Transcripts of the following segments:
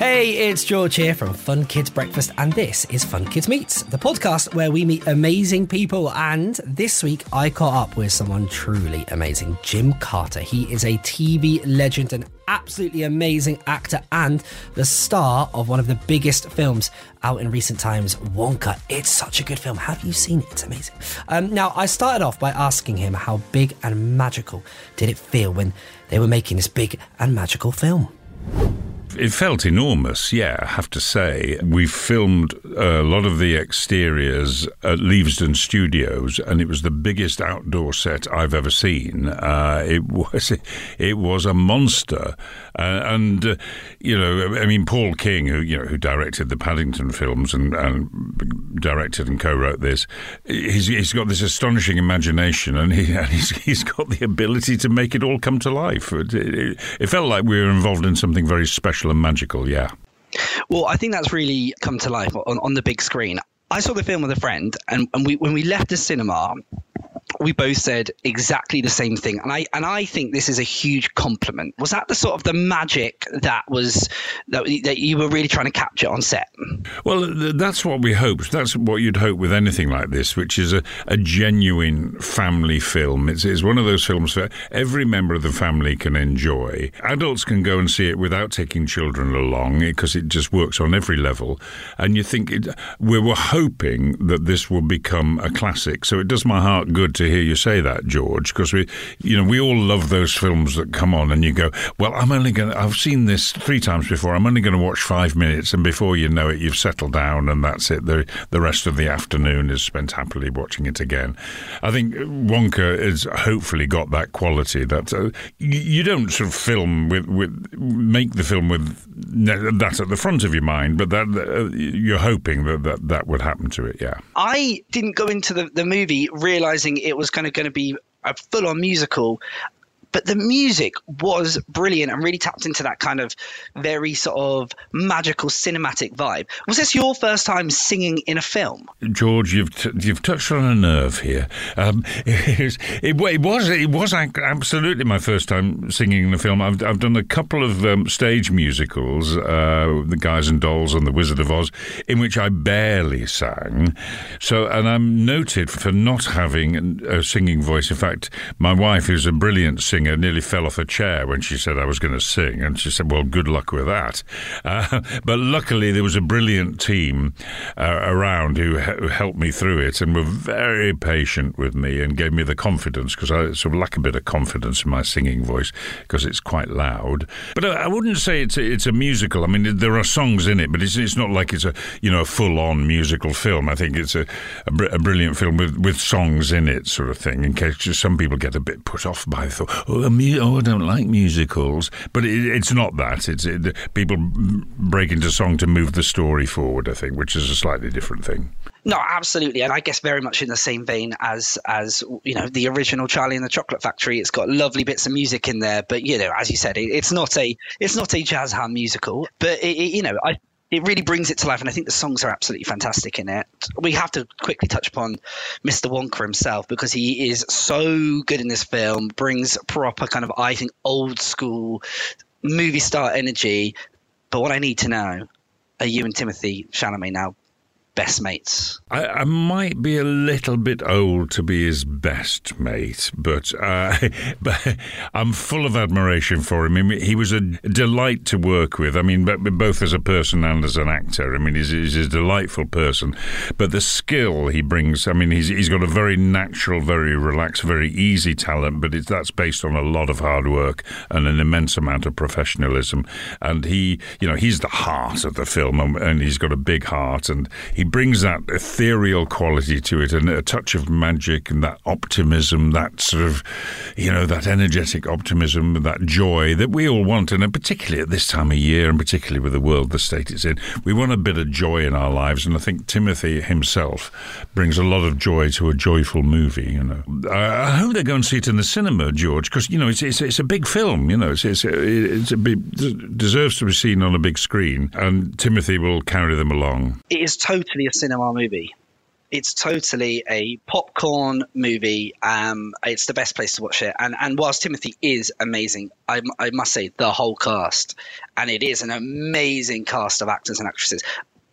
Hey, it's George here from Fun Kids Breakfast, and this is Fun Kids Meets, the podcast where we meet amazing people. And this week, I caught up with someone truly amazing, Jim Carter. He is a TV legend, an absolutely amazing actor, and the star of one of the biggest films out in recent times, Wonka. It's such a good film. Have you seen it? It's amazing. Um, now, I started off by asking him how big and magical did it feel when they were making this big and magical film. It felt enormous, yeah, I have to say. We filmed a lot of the exteriors at Leavesden Studios, and it was the biggest outdoor set I've ever seen. Uh, it was it was a monster, uh, and uh, you know, I mean, Paul King, who you know, who directed the Paddington films and, and directed and co-wrote this, he's, he's got this astonishing imagination, and, he, and he's, he's got the ability to make it all come to life. It, it, it felt like we were involved in something very special special and magical, yeah. Well, I think that's really come to life on, on the big screen. I saw the film with a friend, and, and we, when we left the cinema, we both said exactly the same thing. And i and i think this is a huge compliment. Was that the sort of the magic that was that, that you were really trying to capture on set? Well that's what we hoped. That's what you'd hope with anything like this which is a, a genuine family film. It's, it's one of those films that every member of the family can enjoy. Adults can go and see it without taking children along because it just works on every level. And you think it, we were hoping that this will become a classic. So it does my heart good to hear you say that, George, because we, you know, we all love those films that come on and you go, well, I'm only going to, I've seen this three times before. I'm only going to watch five minutes. And before you know it, you've settled down and that's it. The, the rest of the afternoon is spent happily watching it again. I think Wonka has hopefully got that quality that uh, you, don't sort of film with, with, make the film with that at the front of your mind, but that uh, you're hoping that, that that would happen to it. Yeah. I didn't go into the, the movie realizing it was kind of going to be a full on musical but the music was brilliant and really tapped into that kind of very sort of magical cinematic vibe. Was this your first time singing in a film? George, you've t- you've touched on a nerve here. Um, it, it, it, was it was absolutely my first time singing in a film. I've, I've done a couple of um, stage musicals, uh, The Guys and Dolls and The Wizard of Oz, in which I barely sang. So, and I'm noted for not having a singing voice. In fact, my wife, who's a brilliant singer, singer nearly fell off a chair when she said I was going to sing, and she said, "Well, good luck with that." Uh, but luckily, there was a brilliant team uh, around who, who, helped me through it and were very patient with me and gave me the confidence because I sort of lack a bit of confidence in my singing voice because it's quite loud. But I, I wouldn't say it's a, it's a musical. I mean, there are songs in it, but it's it's not like it's a you know a full on musical film. I think it's a, a, br- a, brilliant film with, with songs in it, sort of thing. In case some people get a bit put off by the thought, oh, mu- oh I don't like musicals, but it, it's not that. It's it, people break into song to move the story forward. I think, which is a slightly different thing. No, absolutely, and I guess very much in the same vein as as you know the original Charlie and the Chocolate Factory. It's got lovely bits of music in there, but you know, as you said, it, it's not a it's not a jazz hand musical. But it, you know, I it really brings it to life, and I think the songs are absolutely fantastic in it. We have to quickly touch upon Mr. Wonka himself because he is so good in this film. Brings proper kind of, I think, old school movie star energy. But what I need to know are you and Timothée Chalamet now best mates? I, I, might be a little bit old to be his best mate, but, uh, but I'm full of admiration for him. I mean, he was a delight to work with. I mean, both as a person and as an actor. I mean, he's, he's a delightful person. But the skill he brings, I mean, he's, he's got a very natural, very relaxed, very easy talent, but that's based on a lot of hard work and an immense amount of professionalism. And he, you know, he's the heart of the film, and he's got a big heart, and he brings that ethereal quality to it and a touch of magic and that optimism, that sort of, you know, that energetic optimism, that joy that we all want. And particularly at this time of year, and particularly with the world the state it's in, we want a bit of joy in our lives. And I think Timothy himself brings a lot of joy to a joyful movie, you know. I hope they go and see it in the cinema, George, because, you know, it's, it's, it's, a big film, you know, it's, it's, it's a big, deserves to be seen on a big screen. And Timothy will carry them along. It is totally a cinema movie. it's totally a popcorn movie. Um, it's the best place to watch it. And and whilst Timothy is amazing, I, I must say the whole cast, and it is an amazing cast of actors and actresses.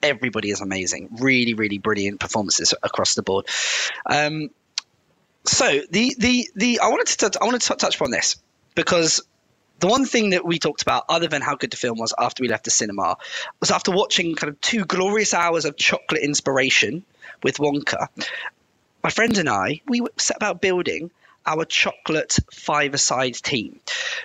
Everybody is amazing. Really, really brilliant performances across the board. Um, so the the the I wanted to I wanted to touch upon this because the one thing that we talked about, other than how good the film was after we left the cinema, was after watching kind of two glorious hours of chocolate inspiration with Wonka. My friend and I, we set about building our chocolate five-a-side team.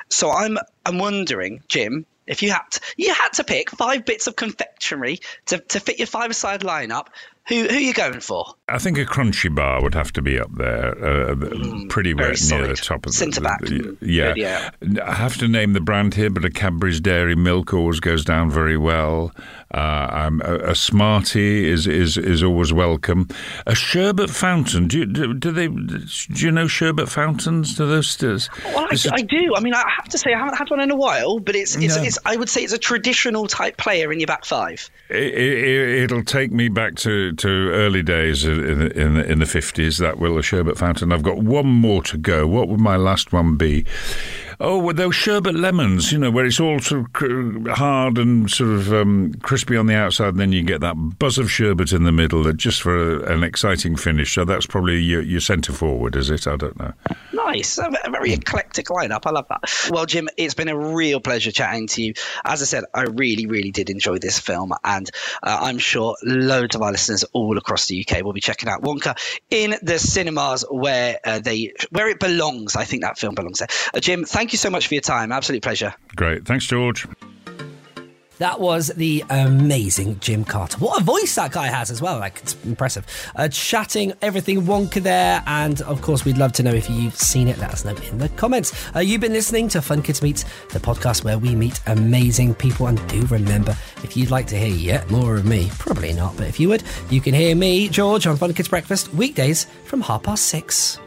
So I'm I'm wondering, Jim, if you had to, you had to pick five bits of confectionery to, to fit your five-a-side lineup, who who are you going for? I think a Crunchie bar would have to be up there, uh, mm, pretty near solid. the top of the centre back. The, yeah. yeah, I have to name the brand here, but a Cadbury's Dairy Milk always goes down very well. Uh, a, a, Smartie is, is is always welcome. A sherbet fountain. Do you, do, do they? Do you know sherbet fountains? Do those? Well, I, I, do. I mean, I have to say I haven't had one in a while, but it's it's, no. it's I would say it's a traditional type player in your back five. It, will it, take me back to, to early days in the, in the, in the 50s, that Willow Sherbet Fountain. I've got one more to go. What would my last one be? Oh, well, those sherbet lemons, you know, where it's all sort of hard and sort of um, crispy on the outside, and then you get that buzz of sherbet in the middle, that just for a, an exciting finish. So that's probably your, your centre forward, is it? I don't know. Nice, a very eclectic lineup. I love that. Well, Jim, it's been a real pleasure chatting to you. As I said, I really, really did enjoy this film, and uh, I'm sure loads of our listeners all across the UK will be checking out Wonka in the cinemas where uh, they where it belongs. I think that film belongs there. Uh, Jim, thank you so much for your time. Absolute pleasure. Great. Thanks, George. That was the amazing Jim Carter. What a voice that guy has as well. Like, it's impressive. Uh, chatting everything Wonka there. And of course, we'd love to know if you've seen it. Let us know in the comments. Uh, you've been listening to Fun Kids Meets, the podcast where we meet amazing people. And do remember, if you'd like to hear yet more of me, probably not, but if you would, you can hear me, George, on Fun Kids Breakfast weekdays from half past six.